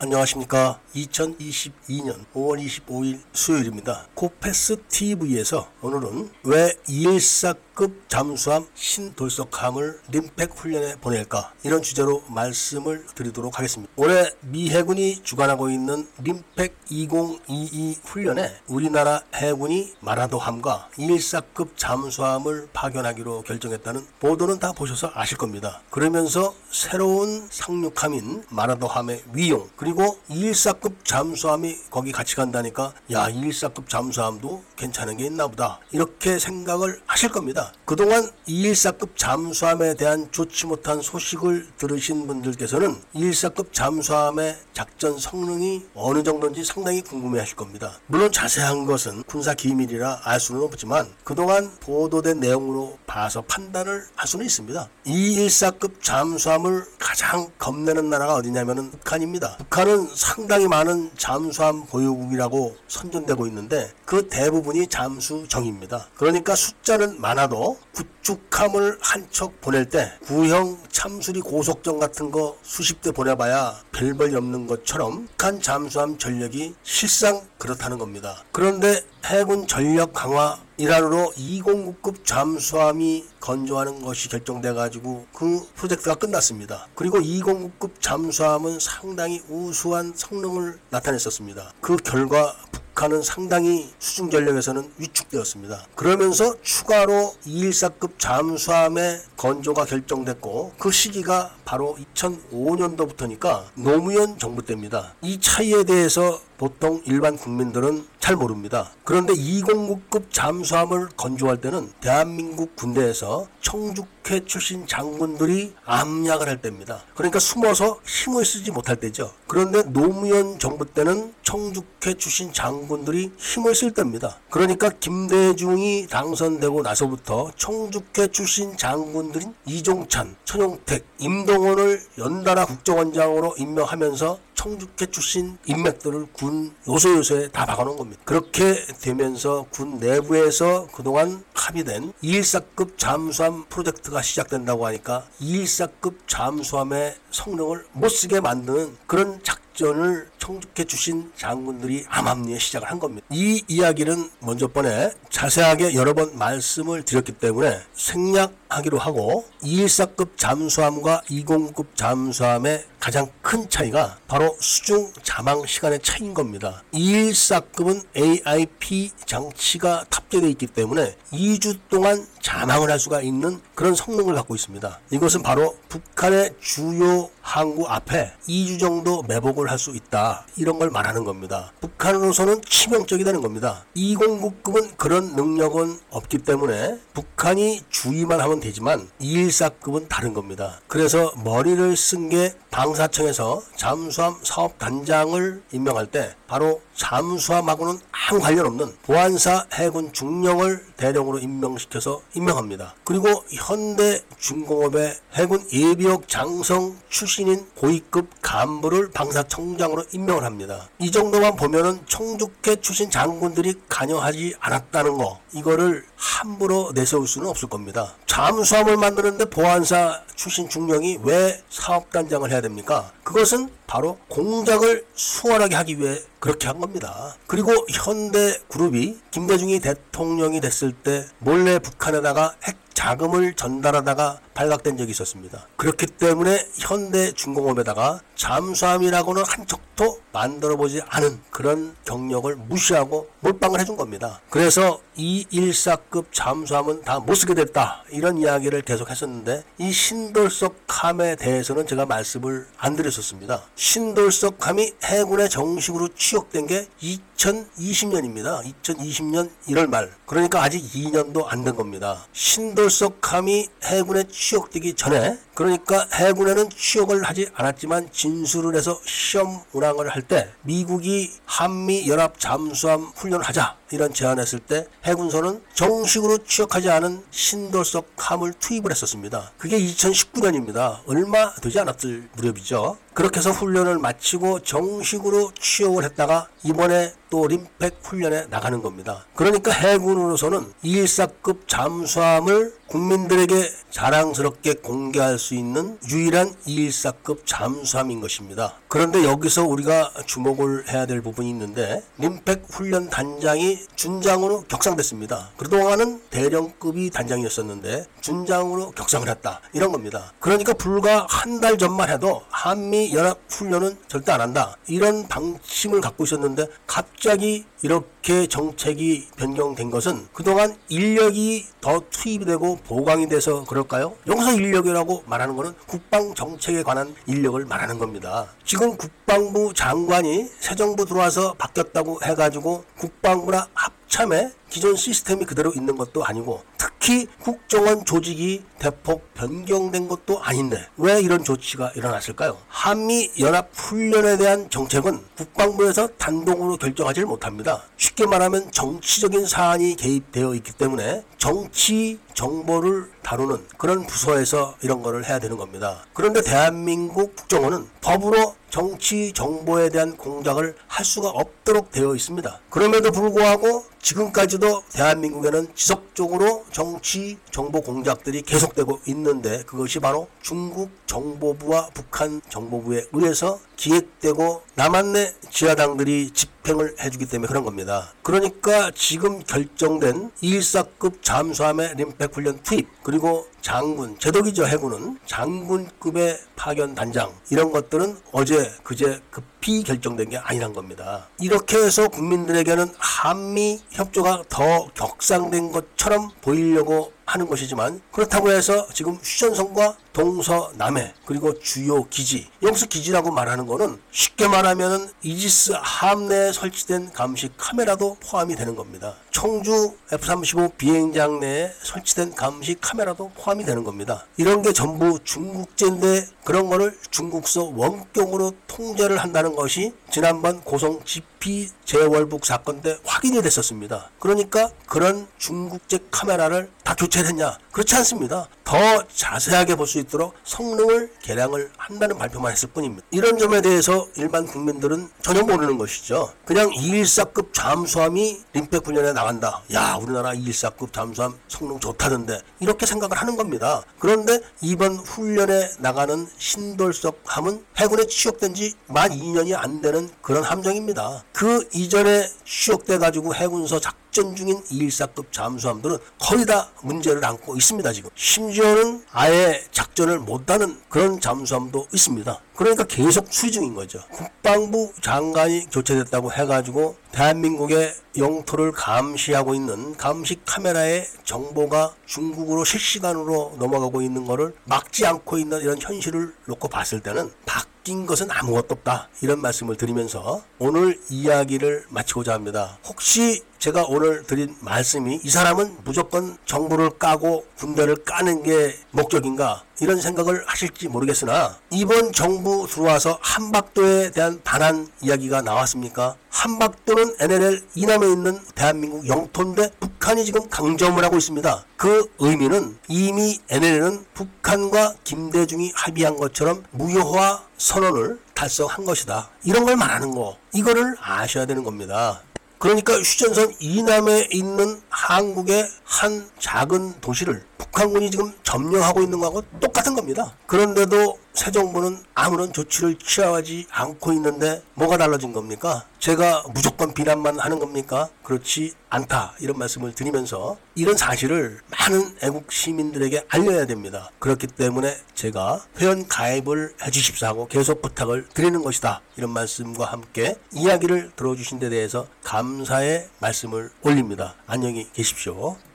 안녕하십니까. 2022년 5월 25일 수요일입니다. 코페스 TV에서 오늘은 왜214 급 잠수함 신돌석함을 림팩 훈련에 보낼까 이런 주제로 말씀을 드리도록 하겠습니다. 올해 미 해군이 주관하고 있는 림팩 2022 훈련에 우리나라 해군이 마라도함과 214급 잠수함을 파견하기로 결정했다는 보도는 다 보셔서 아실 겁니다. 그러면서 새로운 상륙함인 마라도함의 위용 그리고 214급 잠수함이 거기 같이 간다니까 야 214급 잠수함도 괜찮은 게 있나 보다 이렇게 생각을 하실 겁니다. 그동안 214급 잠수함에 대한 좋지 못한 소식을 들으신 분들께서는 214급 잠수함의 작전 성능이 어느 정도인지 상당히 궁금해 하실 겁니다. 물론 자세한 것은 군사 기밀이라 알 수는 없지만 그동안 보도된 내용으로 봐서 판단을 할 수는 있습니다. 214급 잠수함을 가장 겁내는 나라가 어디냐면 북한입니다. 북한은 상당히 많은 잠수함 보유국이라고 선전되고 있는데 그 대부분이 잠수정입니다. 그러니까 숫자는 많아도 구축함을 한 척 보낼 때 구형 참수리 고속정 같은 거 수십 대 보내봐야 별벌이 없는 것처럼 북한 잠수함 전력이 실상 그렇다는 겁니다. 그런데 해군 전력 강화 일환으로 209급 잠수함이 건조하는 것이 결정돼 가지고 그 프로젝트가 끝났습니다. 그리고 209급 잠수함은 상당히 우수한 성능을 나타냈었습니다. 그 결과 북한은 상당히 수중 전력에서는 위축되었습니다. 그러면서 추가로 214급 잠수함의 건조가 결정됐고 그 시기가 바로 2005년도부터니까 노무현 정부 때입니다. 이 차이에 대해서 보통 일반 국민들은 잘 모릅니다. 그런데 209급 잠수함을 건조할 때는 대한민국 군대에서 청주회 출신 장군들이 암약을 할 때입니다. 그러니까 숨어서 힘을 쓰지 못할 때죠. 그런데 노무현 정부 때는 청주회 출신 장군들이 힘을 쓸 때입니다. 그러니까 김대중이 당선되고 나서부터 청주회 출신 장군들인 이종찬, 천용택, 임동 원을 연달아 국정원장으로 임명하면서 청주회 출신 인맥들을 군 요소 요소에 다 박아놓은 겁니다. 그렇게 되면서 군 내부에서 그동안 합의된 214급 잠수함 프로젝트가 시작된다고 하니까 214급 잠수함의 성능을 못쓰게 만드는 그런 작 전을 청주해 주신 장군들이 암암리에 시작을 한 겁니다. 이 이야기는 먼저 번에 자세하게 여러 번 말씀을 드렸기 때문에 생략하기로 하고 214급 잠수함과 209급 잠수함의 가장 큰 차이가 바로 수중 자망 시간의 차이인 겁니다. 214급은 AIP 장치가 탑재되어 있기 때문에 2주 동안 자망을 할 수가 있는 그런 성능을 갖고 있습니다. 이것은 바로 북한의 주요 항구 앞에 2주 정도 매복을 할 수 있다. 이런 걸 말하는 겁니다. 북한으로서는 치명적이라는 겁니다. 209급은 그런 능력은 없기 때문에 북한이 주의만 하면 되지만 214급은 다른 겁니다. 그래서 머리를 쓴 게 방사청에서 잠수함 사업단장을 임명할 때 바로 잠수함하고는 아무 관련 없는 보안사 해군 중령을 대령으로 임명시켜서 임명합니다. 그리고 현대 중공업의 해군 예비역 장성 출신인 고위급 간부를 방사청장으로 임명을 합니다. 이 정도만 보면은 청주회 출신 장군들이 관여하지 않았다는 거 이거를 함부로 내세울 수는 없을 겁니다. 잠수함을 만드는데 보안사 출신 중령이 왜 사업단장을 해야 됩니까? 그것은 바로 공작을 수월하게 하기 위해 그렇게 한 겁니다. 그리고 현대 그룹이 김대중이 대통령이 됐을 때 몰래 북한에다가 핵 자금을 전달하다가 발각된 적이 있었습니다. 그렇기 때문에 현대 중공업에다가 잠수함이라고는 한 척도 만들어 보지 않은 그런 경력을 무시하고 몰빵을 해준 겁니다. 그래서 214급 잠수함은 다 못 쓰게 됐다. 이런 이야기를 계속 했었는데 이 신돌석함에 대해서는 제가 말씀을 안 드렸었습니다. 신돌석함이 해군에 정식으로 취역된 게 2020년입니다. 2020년 1월 말. 그러니까 아직 2년도 안 된 겁니다. 신돌 석함이 해군에 취역되기 전에 그러니까 해군에는 취역을 하지 않았지만 진술을 해서 시험 운항을 할 때 미국이 한미 연합 잠수함 훈련을 하자 이런 제안했을 때 해군서는 정식으로 취역하지 않은 신돌석 함을 투입을 했었습니다. 그게 2019년입니다. 얼마 되지 않았을 무렵이죠. 그렇게 해서 훈련을 마치고 정식으로 취역을 했다가 이번에 또 림팩 훈련에 나가는 겁니다. 그러니까 해군으로서는 214급 잠수함을 국민들에게 자랑스럽게 공개할 수 있는 유일한 214급 잠수함인 것입니다. 그런데 여기서 우리가 주목을 해야 될 부분이 있는데 림팩 훈련 단장이 준장으로 격상됐습니다. 그동안은 대령급이 단장이었었는데 준장으로 격상을 했다. 이런 겁니다. 그러니까 불과 한 달 전만 해도 한미 연합 훈련은 절대 안 한다. 이런 방침을 갖고 있었는데 갑자기 이렇게 정책이 변경된 것은 그동안 인력이 더 투입이 되고 보강이 돼서 그럴까요? 여기서 인력이라고 말하는 것은 국방 정책에 관한 인력을 말하는 겁니다. 지금 국방부 장관이 새 정부 들어와서 바뀌었다고 해가지고 국방부나 합참에 기존 시스템이 그대로 있는 것도 아니고 특히 국정원 조직이 대폭 변경된 것도 아닌데 왜 이런 조치가 일어났을까요? 한미 연합 훈련에 대한 정책은 국방부에서 단독으로 결정하지 못합니다. 쉽게 말하면 정치적인 사안이 개입되어 있기 때문에 정치 정보를 다루는 그런 부서에서 이런 거를 해야 되는 겁니다. 그런데 대한민국 국정원은 법으로 정치 정보에 대한 공작을 할 수가 없도록 되어 있습니다. 그럼에도 불구하고 지금까지도 대한민국에는 지속적으로 정치 정보 공작들이 계속되고 있는데 그것이 바로 중국 정보부와 북한 정보부에 의해서 기획되고 남한내 지하당들이 집 행을 해주기 때문에 그런 겁니다. 그러니까 지금 결정된 214급 잠수함의 림팩 훈련 투입 그리고 장군 제독이죠 해군은 장군급의 파견 단장 이런 것들은 어제 그제 급히 결정된 게 아니란 겁니다. 이렇게 해서 국민들에게는 한미 협조가 더 격상된 것처럼 보이려고 하는 것이지만 그렇다고 해서 지금 휴전선과 동서남해 그리고 주요 기지 여기서 기지라고 말하는 거는 쉽게 말하면 이지스 함 내에 설치된 감시 카메라도 포함이 되는 겁니다. 청주 F-35 비행장 내에 설치된 감시 카메라도 포함이 되는 겁니다. 이런 게 전부 중국제인데 그런 거를 중국서 원격으로 통제를 한다는 것이 지난번 고성 GP 재월북 사건 때 확인이 됐었습니다. 그러니까 그런 중국제 카메라를 다 교체했냐? 그렇지 않습니다. 더 자세하게 볼 수 있도록 성능을 개량을 한다는 발표만 했을 뿐입니다. 이런 점에 대해서 일반 국민들은 전혀 모르는 것이죠. 그냥 214급 잠수함이 림팩 훈련에 나간다. 야, 우리나라 214급 잠수함 성능 좋다던데 이렇게 생각을 하는 겁니다. 그런데 이번 훈련에 나가는 신돌석 함은 해군에 취역된 지 만 2년이 안 되는 그런 함정입니다. 그 이전에 취역돼 가지고 해군서 작 작전 중인 214급 잠수함들은 거의 다 문제를 안고 있습니다, 지금. 심지어는 아예 작전을 못하는 그런 잠수함도 있습니다. 그러니까 계속 수리 중인 거죠. 국방부 장관이 교체됐다고 해가지고 대한민국의 영토를 감시하고 있는 감시 카메라의 정보가 중국으로 실시간으로 넘어가고 있는 것을 막지 않고 있는 이런 현실을 놓고 봤을 때는 바뀐 것은 아무것도 없다. 이런 말씀을 드리면서 오늘 이야기를 마치고자 합니다. 혹시 제가 오늘 드린 말씀이 이 사람은 무조건 정부를 까고 군대를 까는 게 목적인가 이런 생각을 하실지 모르겠으나 이번 정부 들어와서 한박도에 대한 반한 이야기가 나왔습니까? 한박도는 NLL 이남에 있는 대한민국 영토인데 북한이 지금 강점을 하고 있습니다. 그 의미는 이미 NLL은 북한과 김대중이 합의한 것처럼 무효화 선언을 달성한 것이다. 이런 걸 말하는 거. 이거를 아셔야 되는 겁니다. 그러니까 휴전선 이남에 있는 한국의 한 작은 도시를 북한군이 지금 점령하고 있는 거하고 똑같은 겁니다. 그런데도 새 정부는 아무런 조치를 취하지 않고 있는데 뭐가 달라진 겁니까? 제가 무조건 비난만 하는 겁니까? 그렇지 않다. 이런 말씀을 드리면서 이런 사실을 많은 애국 시민들에게 알려야 됩니다. 그렇기 때문에 제가 회원 가입을 해주십사 하고 계속 부탁을 드리는 것이다. 이런 말씀과 함께 이야기를 들어주신 데 대해서 감사의 말씀을 올립니다. 안녕히 계십시오.